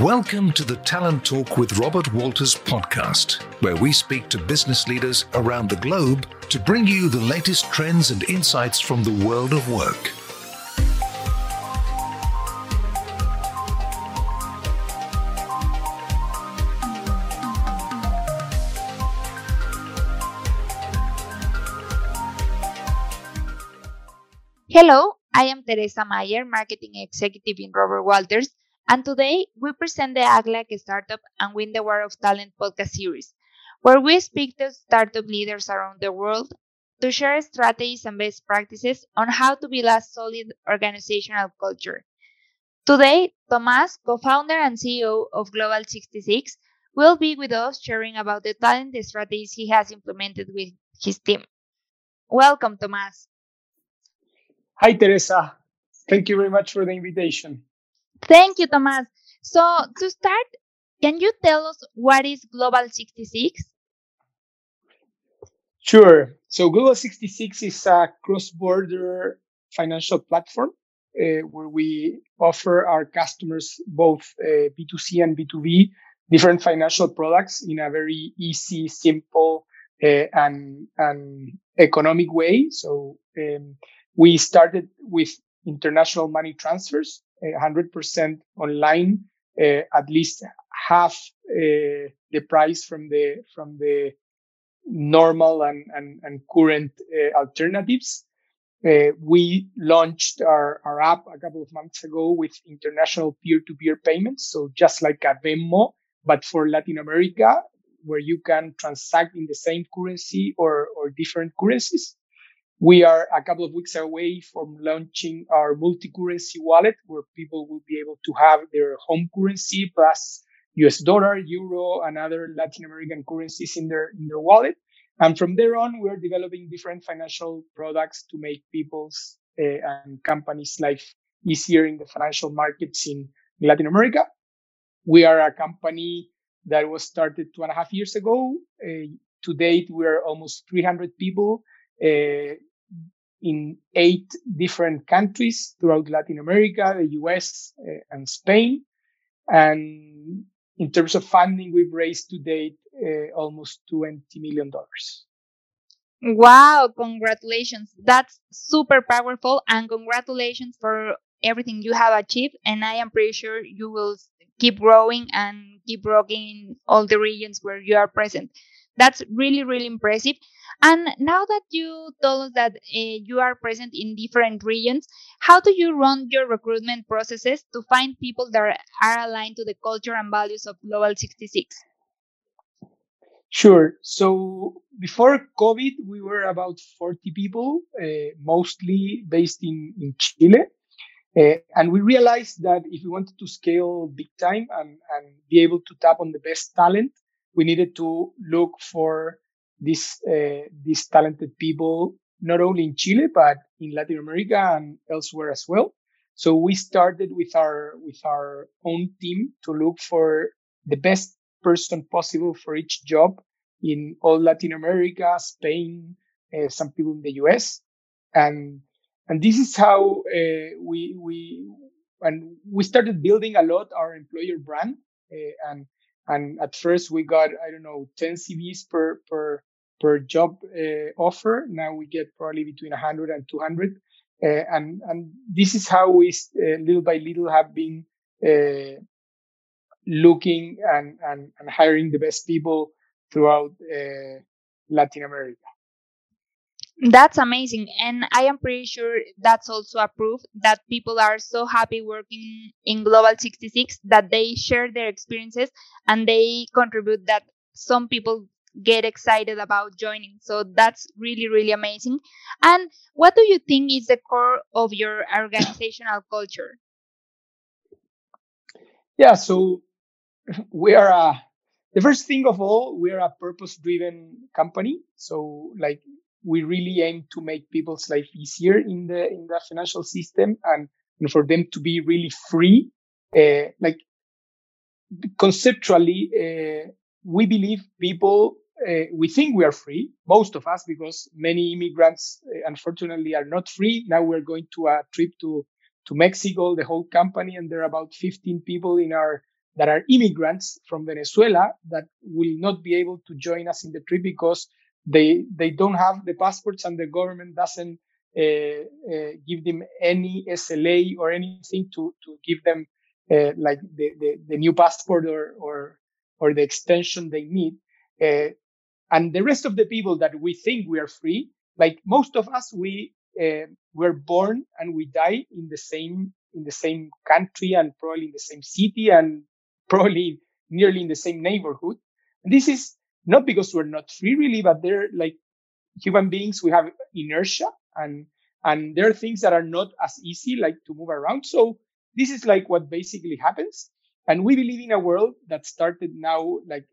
Welcome to the Talent Talk with Robert Walters podcast, where we speak to business leaders around the globe to bring you the latest trends and insights from the world of work. Hello, I am Teresa Mayer, Marketing Executive in Robert Walters, and today we present the Act Like a Startup and Win the War of Talent podcast series, where we speak to startup leaders around the world to share strategies and best practices on how to build a solid organizational culture. Today, Tomas, co-founder and CEO of Global 66, will be with us sharing about the talent strategies he has implemented with his team. Welcome, Tomas. Hi, Teresa. Thank you very much for the invitation. Thank you, Tomas. So, to start, can you tell us what is Global 66? Sure. So, Global 66 is a cross border financial platform uh, where we offer our customers both uh, B2C and B2B different financial products in a very easy, simple, uh, and, and economic way. So, um, we started with international money transfers, 100% online, uh, at least half uh, the price from the from the normal and and, and current uh, alternatives. We launched our, our app a couple of months ago with international peer-to-peer payments. So just like a Venmo, but for Latin America, where you can transact in the same currency or, or different currencies. We are a couple of weeks away from launching our multi-currency wallet where people will be able to have their home currency plus US dollar, euro, and other Latin American currencies in their, in their wallet. And from there on, we're developing different financial products to make people's uh, and companies' life easier in the financial markets in Latin America. We are a company that was started two and a half years ago. Uh, to date, we're almost 300 people. Uh, in eight different countries throughout Latin America, the US, uh, and Spain. And in terms of funding, we've raised to date uh, almost $20 million. Wow, congratulations. That's super powerful and congratulations for everything you have achieved. And I am pretty sure you will keep growing and keep rocking in all the regions where you are present. That's really, really impressive. And now that you told us that uh, you are present in different regions, how do you run your recruitment processes to find people that are aligned to the culture and values of Global 66? Sure. So before COVID, we were about 40 people, uh, mostly based in, in Chile. Uh, and we realized that if we wanted to scale big time and, and be able to tap on the best talent, we needed to look for these uh, these talented people not only in Chile but in Latin America and elsewhere as well. So we started with our with our own team to look for the best person possible for each job in all Latin America, Spain, uh, some people in the US, and and this is how uh, we we and we started building a lot our employer brand uh, and and at first we got I don't know 10 CVs per per per job uh, offer. Now we get probably between 100 and 200. Uh, and, and this is how we uh, little by little have been uh, looking and, and, and hiring the best people throughout uh, Latin America. That's amazing. And I am pretty sure that's also a proof that people are so happy working in Global 66 that they share their experiences and they contribute that some people get excited about joining. So that's really, really amazing. And what do you think is the core of your organizational culture? Yeah, so we are a, the first thing of all, we are a purpose driven company. So like we really aim to make people's life easier in the, in the financial system and, and for them to be really free. Uh, like conceptually, uh, we believe people uh, we think we are free, most of us, because many immigrants, unfortunately, are not free. Now we're going to a trip to, to Mexico, the whole company, and there are about 15 people in our that are immigrants from Venezuela that will not be able to join us in the trip because they they don't have the passports and the government doesn't uh, uh, give them any SLA or anything to to give them uh, like the, the, the new passport or or or the extension they need. Uh, and the rest of the people that we think we are free, like most of us, we uh, were born and we die in the same in the same country and probably in the same city and probably nearly in the same neighborhood. And this is not because we're not free really, but they're like human beings. We have inertia and, and there are things that are not as easy, like to move around. So this is like what basically happens. And we believe in a world that started now, like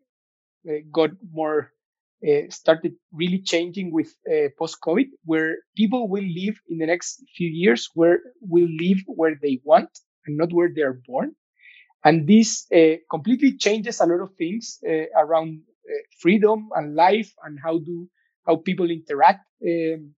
uh, got more, uh, started really changing with uh, post COVID, where people will live in the next few years, where will live where they want and not where they are born. And this uh, completely changes a lot of things uh, around freedom and life and how do how people interact um,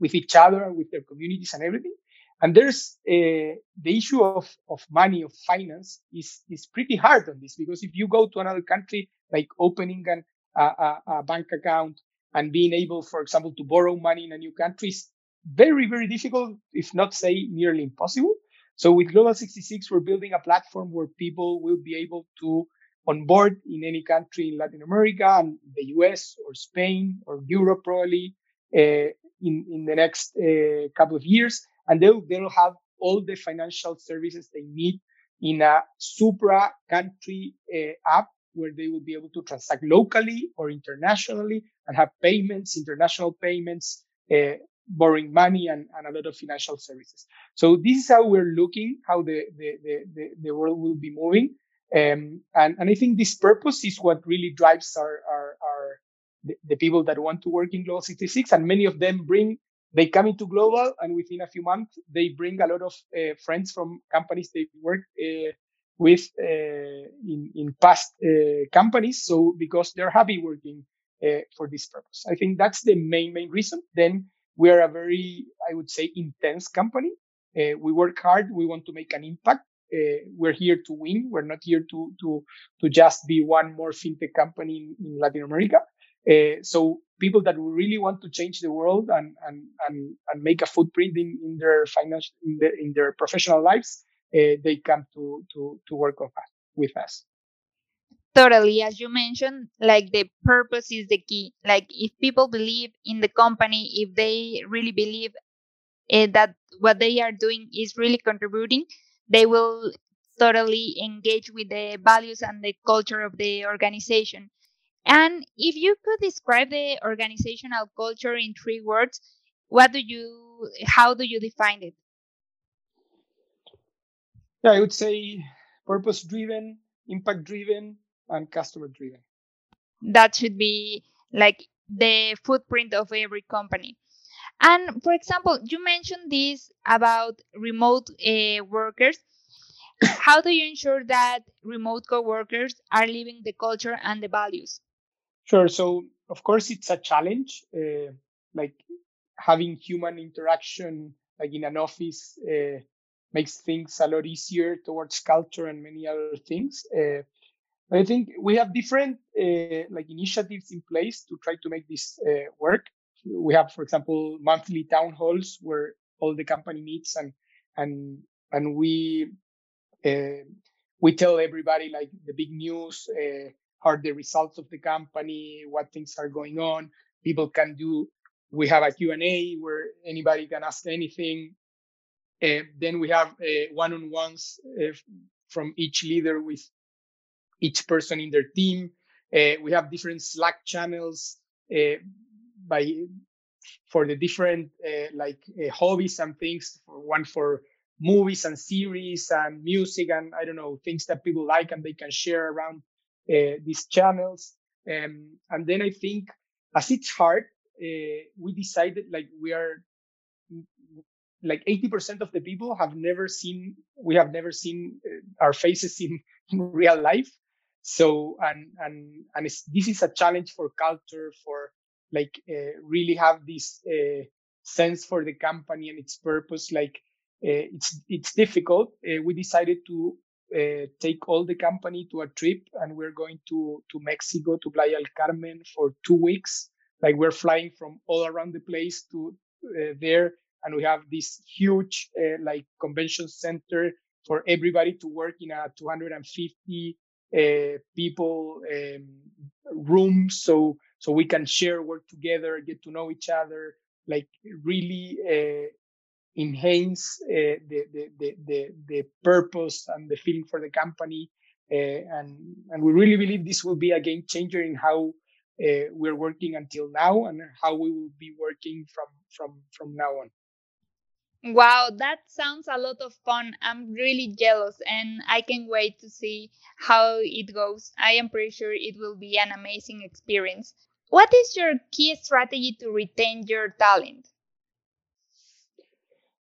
with each other and with their communities and everything. And there's uh, the issue of, of money, of finance is, is pretty hard on this because if you go to another country, like opening an, a, a, a bank account and being able, for example, to borrow money in a new country is very, very difficult, if not say nearly impossible. So with Global 66, we're building a platform where people will be able to onboard in any country in Latin America and the US or Spain or Europe probably uh, in, in the next uh, couple of years. And they'll, they'll have all the financial services they need in a supra country uh, app where they will be able to transact locally or internationally and have payments, international payments, uh, borrowing money and, and, a lot of financial services. So this is how we're looking, how the, the, the, the, world will be moving. Um, and, and I think this purpose is what really drives our, our, our the, the, people that want to work in Global 66. And many of them bring, they come into Global and within a few months, they bring a lot of uh, friends from companies they work uh, with uh, in, in past uh, companies. So because they're happy working uh, for this purpose. I think that's the main, main reason. Then we are a very, I would say, intense company. Uh, we work hard. We want to make an impact. Uh, we're here to win. We're not here to to to just be one more fintech company in, in Latin America. Uh, so people that really want to change the world and and and, and make a footprint in, in their financial in, the, in their professional lives, uh, they come to to to work with us. With us totally as you mentioned like the purpose is the key like if people believe in the company if they really believe uh, that what they are doing is really contributing they will totally engage with the values and the culture of the organization and if you could describe the organizational culture in three words what do you how do you define it yeah i would say purpose driven impact driven and customer driven. That should be like the footprint of every company. And for example, you mentioned this about remote uh, workers. How do you ensure that remote co-workers are living the culture and the values? Sure. So of course it's a challenge. Uh, like having human interaction, like in an office, uh, makes things a lot easier towards culture and many other things. Uh, I think we have different like initiatives in place to try to make this work. We have, for example, monthly town halls where all the company meets and and and we uh, we tell everybody like the big news, uh, are the results of the company, what things are going on. People can do. We have a Q&A where anybody can ask anything. Uh, then we have one-on-ones from each leader with each person in their team. We have different Slack channels by for the different uh, like uh, hobbies and things. One for movies and series and music and I don't know things that people like and they can share around uh, these channels. Um, and then I think as it's hard, we decided like we are like 80% of the people have never seen we have never seen our faces in, in real life so, and, and, and this is a challenge for culture, for like uh, really have this uh, sense for the company and its purpose. Like uh, it's, it's difficult. We decided to uh, take all the company to a trip and we're going to to Mexico to Playa del Carmen for two weeks. Like we're flying from all around the place to uh, there, and we have this huge uh, like convention center for everybody to work in a 250 uh, people um, room, so so we can share, work together, get to know each other, like really uh, enhance uh, the, the, the, the, purpose and the feeling for the company. Uh, and, and we really believe this will be a game changer in how we're working until now and how we will be working from, from, from now on. Wow, that sounds a lot of fun. I'm really jealous and I can't wait to see how it goes. I am pretty sure it will be an amazing experience. What is your key strategy to retain your talent?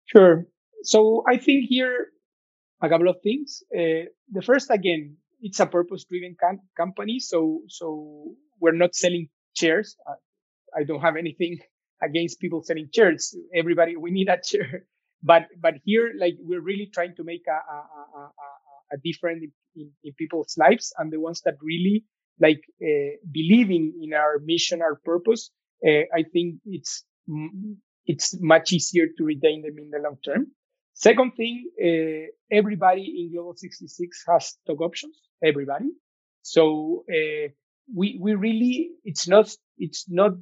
Sure. So I think here a couple of things. Uh, the first, again, it's a purpose-driven com- company, so so we're not selling chairs. Uh, I don't have anything against people selling chairs. Everybody, we need a chair. But but here, like we're really trying to make a a, a, a difference in, in, in, people's lives, and the ones that really like uh, believing in our mission, our purpose. Uh, I think it's it's much easier to retain them in the long term. Second thing, uh, everybody in Global 66 has stock options. Everybody. So uh, we we really it's not it's not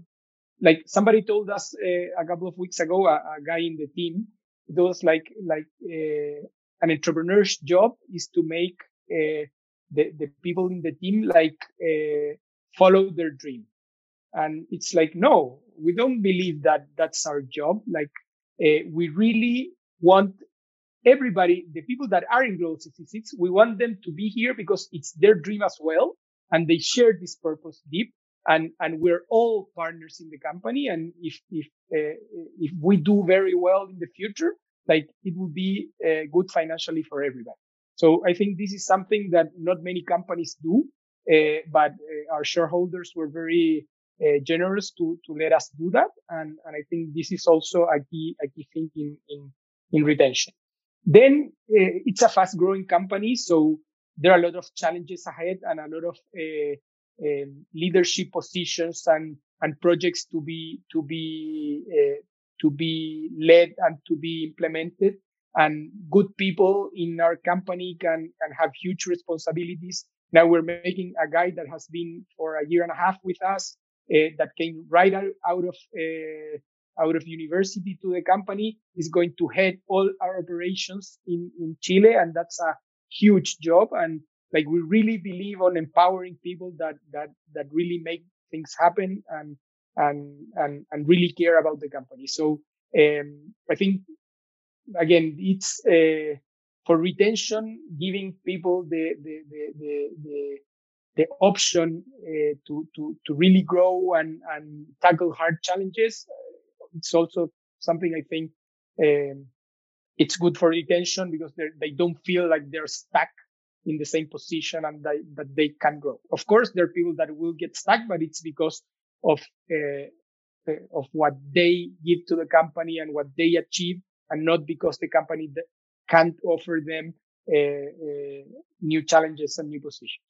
like somebody told us uh, a couple of weeks ago a, a, guy in the team was like like an entrepreneur's job is to make the the people in the team like uh, follow their dream and it's like, no, we don't believe that that's our job. Like, uh, we really want everybody, the people that are in Global 66, we want them to be here because it's their dream as well. And they share this purpose deep. And, and we're all partners in the company. And if, if, uh, if we do very well in the future, like it will be uh, good financially for everybody. So I think this is something that not many companies do. Uh, but uh, our shareholders were very uh, generous to to let us do that. And and I think this is also a key a key thing in in, in retention. Then it's a fast growing company, so there are a lot of challenges ahead and a lot of um, leadership positions and and projects to be to be to be led and to be implemented. And good people in our company can have huge responsibilities. Now we're making a guy that has been for a year and a half with us uh, that came right out, out of uh, out of university to the company is going to head all our operations in in Chile, and that's a huge job. And like we really believe on empowering people that that that really make things happen and and and and really care about the company. So um, I think again it's uh, for retention, giving people the the the the, the the option uh, to, to, to really grow and, and tackle hard challenges. Uh, it's also something I think, um, it's good for retention because they don't feel like they're stuck in the same position and that, they can grow. Of course, there are people that will get stuck, but it's because of, uh, uh of what they give to the company and what they achieve and not because the company can't offer them uh, uh, new challenges and new positions.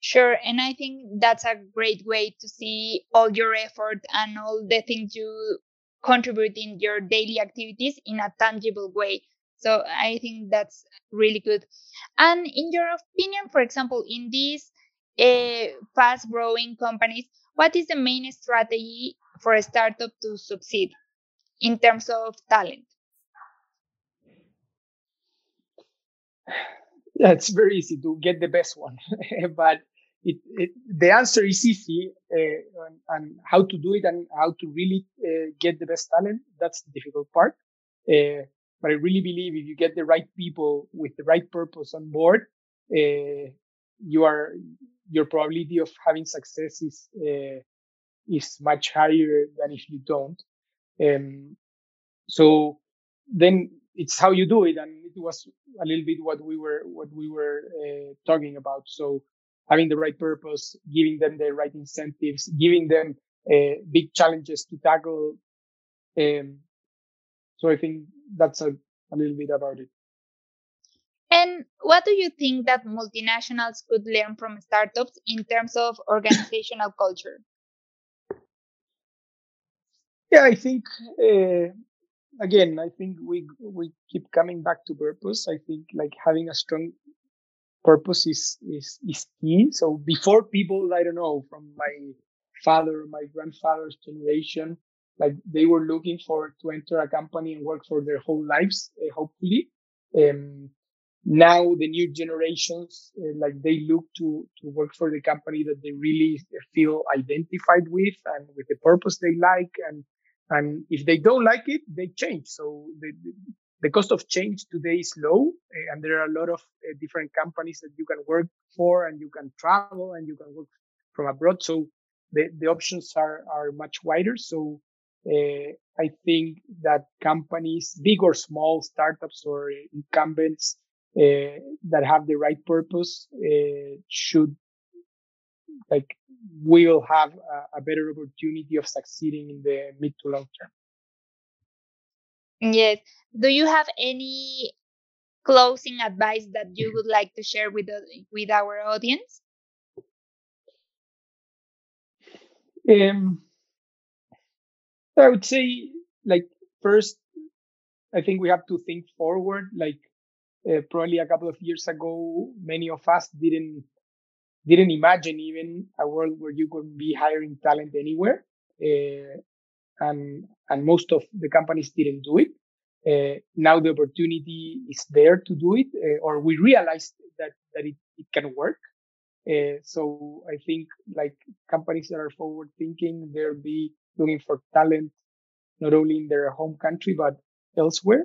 Sure. And I think that's a great way to see all your effort and all the things you contribute in your daily activities in a tangible way. So I think that's really good. And in your opinion, for example, in these uh, fast growing companies, what is the main strategy for a startup to succeed in terms of talent? Yeah, it's very easy to get the best one, but it, it, the answer is easy uh, and, and, how to do it and how to really uh, get the best talent that's the difficult part uh, but i really believe if you get the right people with the right purpose on board uh, you are your probability of having success is uh, is much higher than if you don't um, so then it's how you do it and it was a little bit what we were what we were uh, talking about so having the right purpose, giving them the right incentives, giving them uh, big challenges to tackle. Um, so I think that's a, a little bit about it. And what do you think that multinationals could learn from startups in terms of organizational culture? Yeah, I think uh, again, I think we we keep coming back to purpose. I think like having a strong purpose is is is key. So before people, I don't know, from my father, my grandfather's generation, like they were looking for to enter a company and work for their whole lives, uh, hopefully. Um, now the new generations, uh, like they look to to work for the company that they really feel identified with and with the purpose they like and and if they don't like it, they change. So the, the cost of change today is low, eh, and there are a lot of uh, different companies that you can work for, and you can travel, and you can work from abroad. So the, the options are are much wider. So uh, I think that companies, big or small, startups or incumbents that have the right purpose should like will have a, a better opportunity of succeeding in the mid to long term. Yes. Do you have any closing advice that you would like to share with the, with our audience? Um, I would say, like first, I think we have to think forward. Like uh, probably a couple of years ago, many of us didn't didn't imagine even a world where you could be hiring talent anywhere. Uh, and, and most of the companies didn't do it. Uh, now the opportunity is there to do it, uh, or we realized that, that it, it can work. So I think like companies that are forward thinking, they'll be looking for talent, not only in their home country, but elsewhere.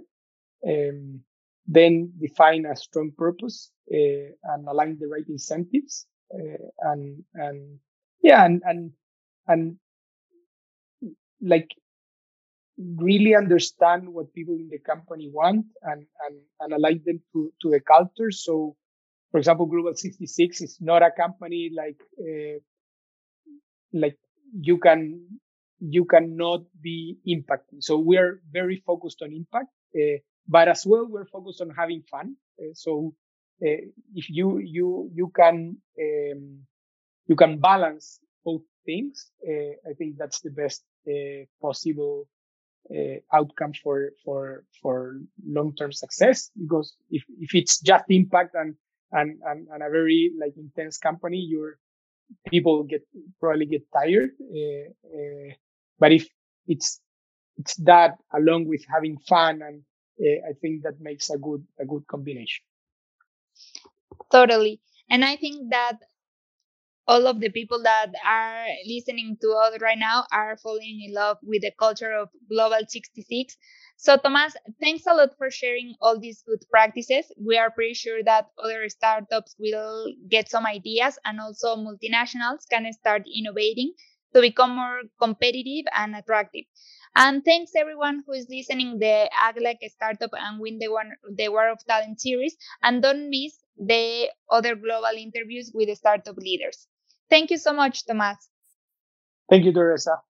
Um, then define a strong purpose uh, and align the right incentives uh, and and yeah and and and like really understand what people in the company want and and, and align them to, to the culture. So for example global 66 is not a company like uh, like you can you cannot be impacting. So we are very focused on impact uh, but as well we're focused on having fun so if you you you can um, you can balance both things, uh, I think that's the best uh, possible outcome for for for long term success. Because if if it's just impact and and and, and a very like intense company, your people get probably get tired. but if it's it's that along with having fun and uh, I think that makes a good a good combination. Totally. And I think that all of the people that are listening to us right now are falling in love with the culture of Global 66. So, Tomas, thanks a lot for sharing all these good practices. We are pretty sure that other startups will get some ideas and also multinationals can start innovating to become more competitive and attractive. And thanks everyone who is listening the Act Like Startup and Win the One the War of Talent series. And don't miss the other global interviews with the startup leaders. Thank you so much, Tomas. Thank you, Teresa.